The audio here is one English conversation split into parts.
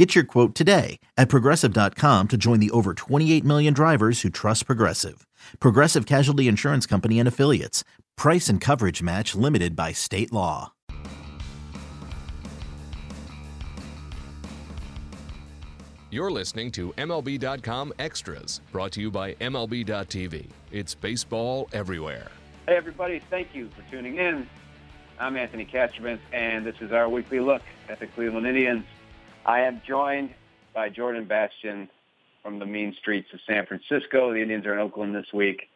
Get your quote today at progressive.com to join the over 28 million drivers who trust Progressive. Progressive Casualty Insurance Company and Affiliates. Price and coverage match limited by state law. You're listening to MLB.com Extras, brought to you by MLB.tv. It's baseball everywhere. Hey, everybody, thank you for tuning in. I'm Anthony Castrovince, and this is our weekly look at the Cleveland Indians. I am joined by Jordan Bastian from the mean streets of San Francisco. The Indians are in Oakland this week,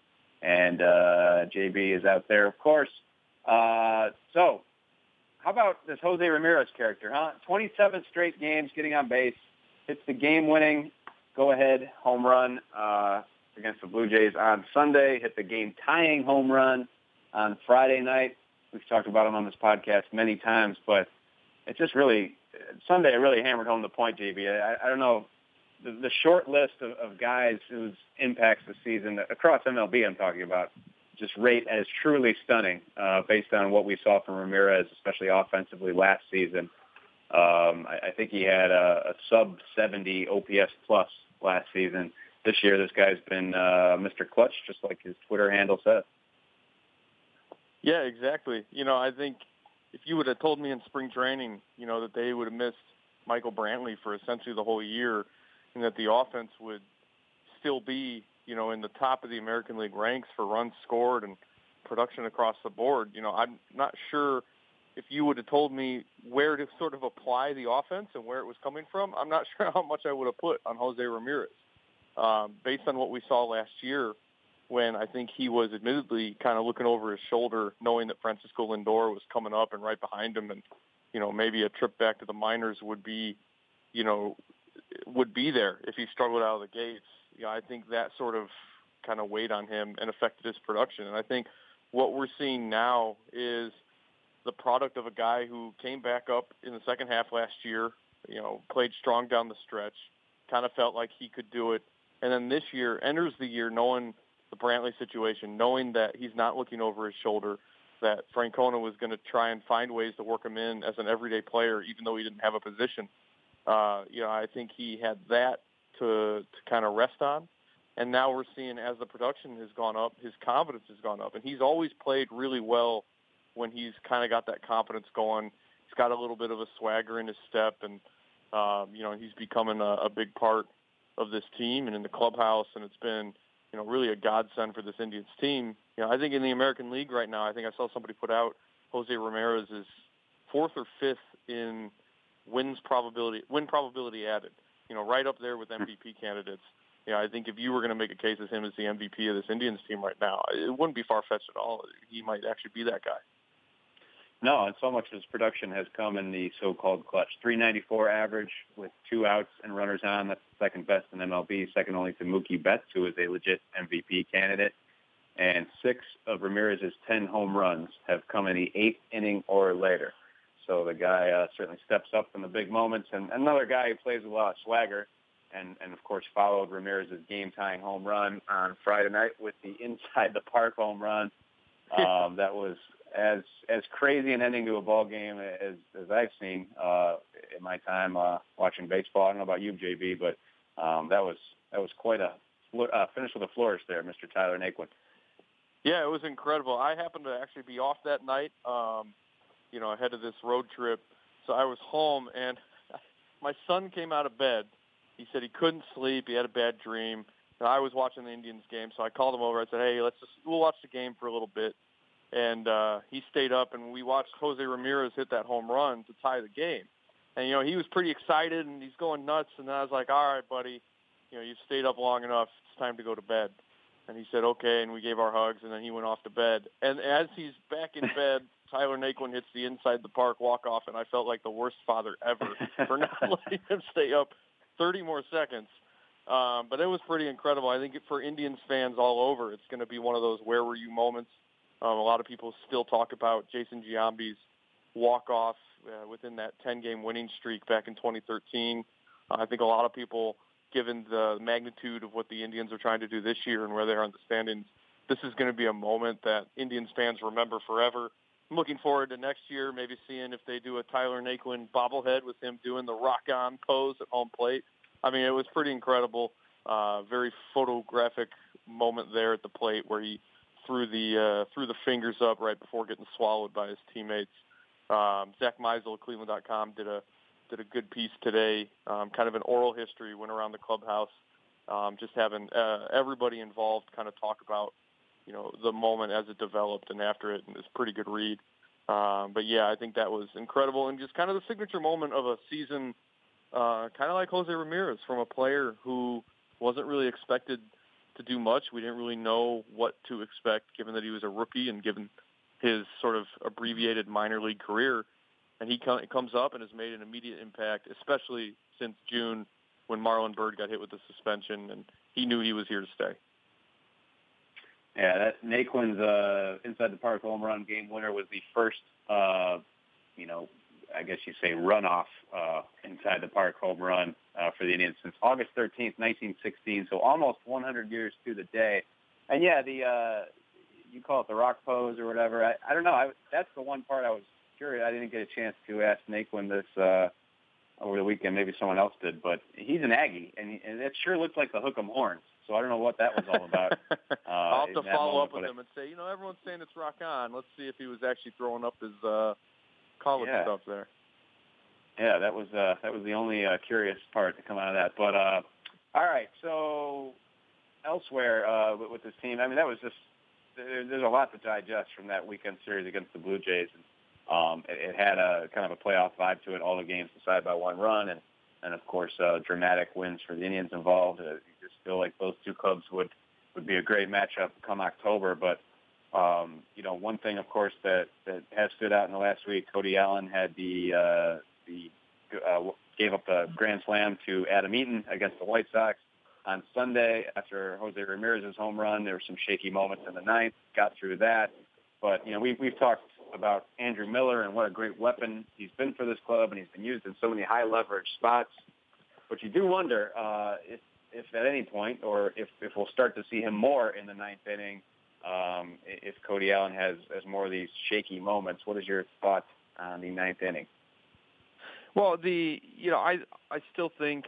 and uh, JB is out there, of course. Uh, so, how about this Jose Ramirez character, huh? 27 straight games getting on base, hits the game-winning go-ahead home run uh, against the Blue Jays on Sunday, hit the game-tying home run on Friday night. We've talked about him on this podcast many times, but it just really Sunday it really hammered home the point, JB. I, I don't know the, the short list of, of guys whose impacts the season across MLB. I'm talking about just rate as truly stunning uh, based on what we saw from Ramirez, especially offensively last season. Um, I, I think he had a, a sub 70 OPS plus last season. This year, this guy's been uh, Mr. Clutch, just like his Twitter handle says. Yeah, exactly. You know, I think if you would have told me in spring training, you know, that they would have missed Michael Brantley for essentially the whole year, and that the offense would still be, you know, in the top of the American League ranks for runs scored and production across the board, you know, I'm not sure if you would have told me where to sort of apply the offense and where it was coming from. I'm not sure how much I would have put on Jose Ramirez. Um, based on what we saw last year, when I think he was admittedly kind of looking over his shoulder, knowing that Francisco Lindor was coming up and right behind him, and you know maybe a trip back to the minors would be, you know, would be there if he struggled out of the gates. You know, I think that sort of kind of weighed on him and affected his production. And I think what we're seeing now is the product of a guy who came back up in the second half last year. You know, played strong down the stretch, kind of felt like he could do it, and then this year enters the year knowing the Brantley situation, knowing that he's not looking over his shoulder, that Francona was going to try and find ways to work him in as an everyday player, even though he didn't have a position. Uh, you know, I think he had that to to kind of rest on. And now we're seeing as the production has gone up, his confidence has gone up, and he's always played really well when he's kind of got that confidence going. He's got a little bit of a swagger in his step, and um, you know he's becoming a, a big part of this team and in the clubhouse, and it's been you know, really a godsend for this Indians team. You know, I think in the American League right now, I think I saw somebody put out Jose Ramirez is fourth or fifth in wins probability, win probability added. You know, right up there with MVP candidates. You know, I think if you were going to make a case as him as the MVP of this Indians team right now, it wouldn't be far fetched at all. He might actually be that guy. No, and so much of his production has come in the so-called clutch. 394 average with two outs and runners on. That's the second best in MLB, second only to Mookie Betts, who is a legit MVP candidate. And six of Ramirez's 10 home runs have come in the eighth inning or later. So the guy uh, certainly steps up in the big moments. And another guy who plays with a lot of swagger and, and of course, followed Ramirez's game-tying home run on Friday night with the inside the park home run. Um, that was as as crazy an ending to a ball game as as I've seen uh, in my time uh, watching baseball. I don't know about you, JB, but um, that was that was quite a uh, finish with a flourish there, Mr. Tyler Naquin. Yeah, it was incredible. I happened to actually be off that night, um, you know, ahead of this road trip, so I was home and my son came out of bed. He said he couldn't sleep. He had a bad dream. I was watching the Indians game, so I called him over. I said, "Hey, let's just we'll watch the game for a little bit." And uh, he stayed up, and we watched Jose Ramirez hit that home run to tie the game. And you know he was pretty excited, and he's going nuts. And I was like, "All right, buddy, you know you've stayed up long enough. It's time to go to bed." And he said, "Okay," and we gave our hugs, and then he went off to bed. And as he's back in bed, Tyler Naquin hits the inside the park walk off, and I felt like the worst father ever for not letting him stay up 30 more seconds. Um, but it was pretty incredible. I think for Indians fans all over, it's going to be one of those "Where were you?" moments Um, a lot of people still talk about Jason Giambi's walk-off uh, within that 10-game winning streak back in 2013. Uh, I think a lot of people, given the magnitude of what the Indians are trying to do this year and where they are in the standings, this is going to be a moment that Indians fans remember forever. I'm looking forward to next year, maybe seeing if they do a Tyler Naquin bobblehead with him doing the rock on pose at home plate. I mean, it was pretty incredible. Uh, very photographic moment there at the plate where he threw the uh, threw the fingers up right before getting swallowed by his teammates. Um, Zach Meisel of Cleveland.com did a did a good piece today, um, kind of an oral history, went around the clubhouse, um, just having uh, everybody involved kind of talk about you know the moment as it developed and after it, and it's pretty good read. Um, but yeah, I think that was incredible and just kind of the signature moment of a season, uh, kind of like Jose Ramirez from a player who wasn't really expected to do much. We didn't really know what to expect given that he was a rookie and given his sort of abbreviated minor league career. And he comes up and has made an immediate impact, especially since June when Marlon Byrd got hit with the suspension, and he knew he was here to stay. Yeah, that Naquin's uh, inside the park home run game winner was the first, uh, you know, I guess you say runoff uh, inside the park home run uh, for the Indians since August 13th, 1916. So almost 100 years to the day. And yeah, the uh, you call it the rock pose or whatever. I, I don't know. I, that's the one part I was curious. I didn't get a chance to ask Naquin this uh, over the weekend. Maybe someone else did, but he's an Aggie, and, he, and it sure looks like the Hook'em horns. So I don't know what that was all about. Uh, I'll have to follow moment, up with him and say, you know, everyone's saying it's rock on. Let's see if he was actually throwing up his uh, college yeah. stuff there. Yeah, that was uh, that was the only uh, curious part to come out of that. But uh, all right, so elsewhere uh, with, with this team, I mean, that was just there, there's a lot to digest from that weekend series against the Blue Jays. And, um, it, it had a kind of a playoff vibe to it. All the games decided by one run, and and of course uh, dramatic wins for the Indians involved. Uh, you just feel like those two clubs would would be a great matchup come October. But um, you know, one thing, of course, that that has stood out in the last week, Cody Allen had the uh, the uh, gave up the grand slam to Adam Eaton against the White Sox on Sunday after Jose Ramirez's home run. There were some shaky moments in the ninth. Got through that, but you know, we've we've talked about Andrew Miller and what a great weapon he's been for this club, and he's been used in so many high leverage spots. But you do wonder uh, if, if at any point, or if, if we'll start to see him more in the ninth inning, um, if Cody Allen has, has more of these shaky moments. What is your thought on the ninth inning? Well, the you know I I still think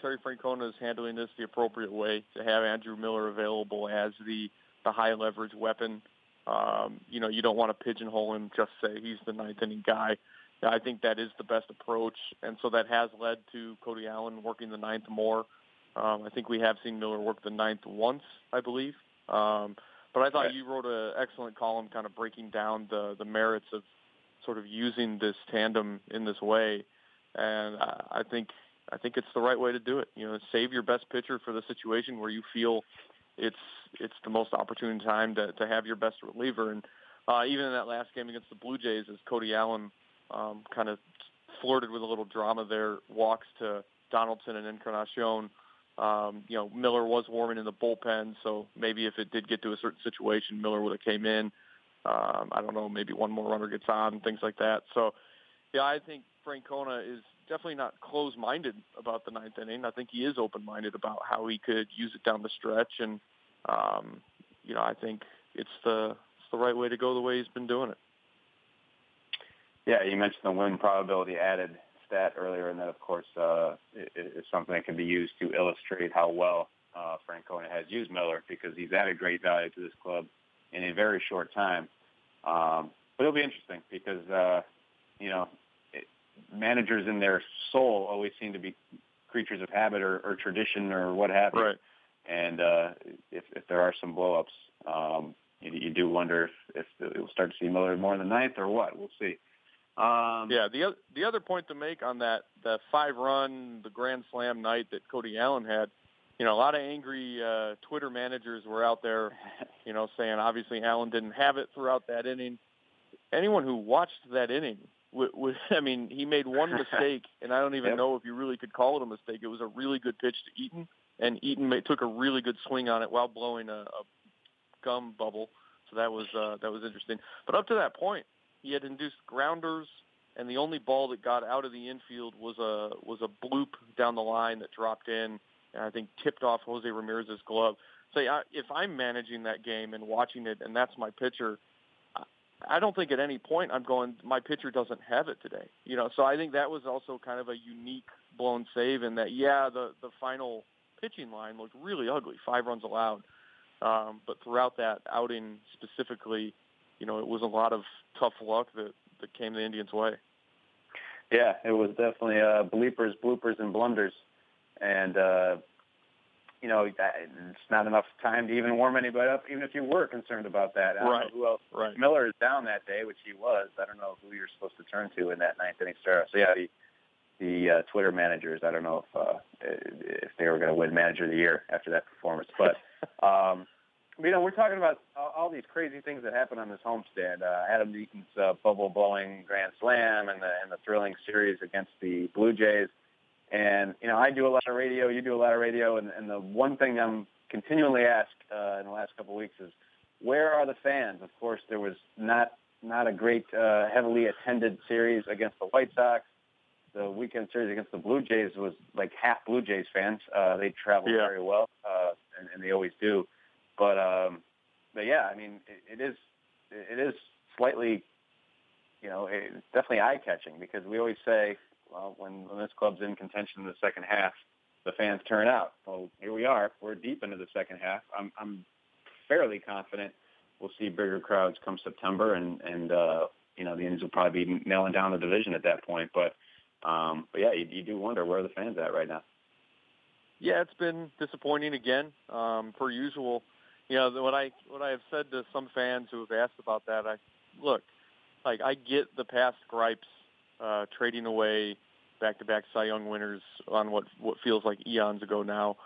Terry Francona is handling this the appropriate way to have Andrew Miller available as the the high leverage weapon. Um, you know, you don't want to pigeonhole him, just say he's the ninth inning guy. I think that is the best approach, and so that has led to Cody Allen working the ninth more. Um, I think we have seen Miller work the ninth once, I believe. Um, but I thought right. you wrote an excellent column, kind of breaking down the the merits of sort of using this tandem in this way, and I, I think I think it's the right way to do it. You know, save your best pitcher for the situation where you feel it's it's the most opportune time to to have your best reliever. And uh, even in that last game against the Blue Jays, as Cody Allen um, kind of flirted with a little drama there, walks to Donaldson and Encarnacion. Um, you know, Miller was warming in the bullpen, so maybe if it did get to a certain situation, Miller would have came in. Um, I don't know, maybe one more runner gets on, things like that. So, yeah, I think Francona is definitely not closed-minded about the ninth inning. I think he is open-minded about how he could use it down the stretch, and um, you know, I think it's the it's the right way to go the way he's been doing it. Yeah, you mentioned the win probability added stat earlier, and that, of course, uh, is something that can be used to illustrate how well uh, Francona has used Miller because he's added great value to this club in a very short time. Um, but it'll be interesting because, uh, you know, it, managers in their soul always seem to be creatures of habit or, or tradition or what have you. Right. And uh, if, if there are some blowups, um, you, you do wonder if, if we'll start to see Miller more in the ninth or what. We'll see. Um, yeah, the the other point to make on that the five run the grand slam night that Cody Allen had, you know, a lot of angry uh, Twitter managers were out there, you know, saying obviously Allen didn't have it throughout that inning. Anyone who watched that inning would, would I mean, he made one mistake, and I don't even yep. know if you really could call it a mistake. It was a really good pitch to Eaton, and Eaton made, took a really good swing on it while blowing a, a gum bubble. So that was uh, that was interesting. But up to that point, he had induced grounders, and the only ball that got out of the infield was a was a bloop down the line that dropped in, and I think tipped off Jose Ramirez's glove. So if I'm managing that game and watching it, and that's my pitcher, I don't think at any point I'm going, my pitcher doesn't have it today. You know, so I think that was also kind of a unique blown save in that, yeah, the, the final pitching line looked really ugly, five runs allowed. Um, but throughout that outing specifically, you know, it was a lot of tough luck that, that came the Indians' way. Yeah, it was definitely uh, bleepers, bloopers, and blunders. And, uh, you know, it's not enough time to even warm anybody up, even if you were concerned about that. I right. Who else? Right. Miller is down that day, which he was. I don't know who you're supposed to turn to in that ninth inning start. So yeah, the the uh, Twitter managers. I don't know if uh, if they were going to win Manager of the Year after that performance, but. um, you know, we're talking about all these crazy things that happened on this homestand. Uh, Adam Eaton's uh, bubble blowing grand slam and the, and the thrilling series against the Blue Jays. And, you know, I do a lot of radio, you do a lot of radio, and, and the one thing I'm continually asked uh, in the last couple of weeks is, where are the fans? Of course, there was not not a great, uh, heavily attended series against the White Sox. The weekend series against the Blue Jays was like half Blue Jays fans. Uh, they traveled yeah. very well, uh, and, and they always do. But, um, but yeah, I mean, it, it is it is slightly, you know, it's definitely eye catching because we always say well, when, when this club's in contention in the second half, the fans turn out. Well, here we are. We're deep into the second half. I'm, I'm fairly confident we'll see bigger crowds come September, and and uh, you know the Indians will probably be nailing down the division at that point. But um, but yeah, you, you do wonder where the fans at right now. Yeah, it's been disappointing again, um, per usual. You know what I what I have said to some fans who have asked about that. I look, like I get the past gripes uh, trading away back-to-back Cy Young winners on what what feels like eons ago now,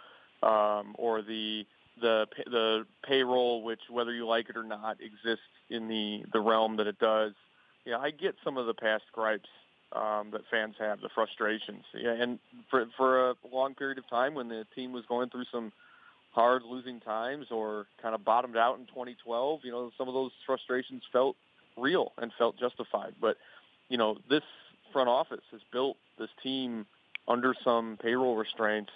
um, or the the the payroll, which whether you like it or not, exists in the the realm that it does. Yeah, I get some of the past gripes um, that fans have, the frustrations. Yeah, and for for a long period of time when the team was going through some hard losing times or kind of bottomed out in 2012, you know, some of those frustrations felt real and felt justified. But you know, this front office has built this team under some payroll restraints,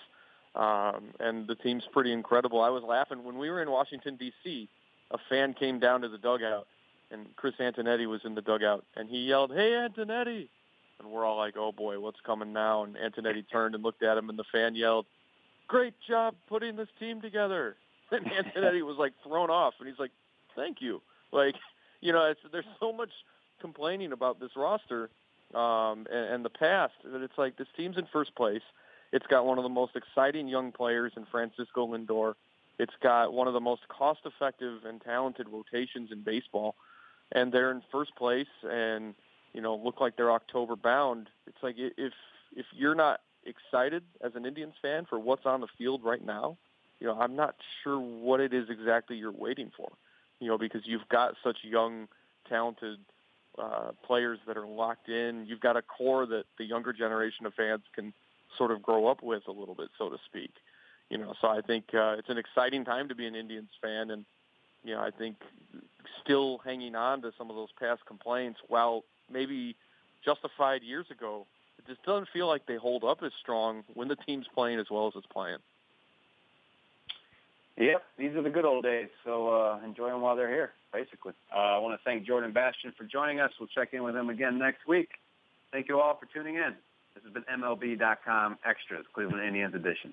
um, and the team's pretty incredible. I was laughing when we were in Washington D.C. A fan came down to the dugout, and Chris Antonetti was in the dugout, and he yelled, "Hey, Antonetti!" And we're all like, "Oh boy, what's coming now?" And Antonetti turned and looked at him, and the fan yelled, "Great job putting this team together." And Antonetti was like thrown off, and he's like, "Thank you." Like, you know, it's, there's so much complaining about this roster um, and, and the past that it's like this team's in first place. It's got one of the most exciting young players in Francisco Lindor. It's got one of the most cost-effective and talented rotations in baseball, and they're in first place and you know look like they're October bound. It's like if if you're not excited as an Indians fan for what's on the field right now, you know I'm not sure what it is exactly you're waiting for. You know because you've got such young, talented uh, players that are locked in. You've got a core that the younger generation of fans can sort of grow up with a little bit, so to speak. You know, so I think uh, it's an exciting time to be an Indians fan, and you know, I think still hanging on to some of those past complaints, while maybe justified years ago, just doesn't feel like they hold up as strong when the team's playing as well as it's playing. Yep, these are the good old days. So uh, enjoy them while they're here, basically. Uh, I want to thank Jordan Bastian for joining us. We'll check in with him again next week. Thank you all for tuning in. This has been MLB.com Extras, Cleveland Indians edition.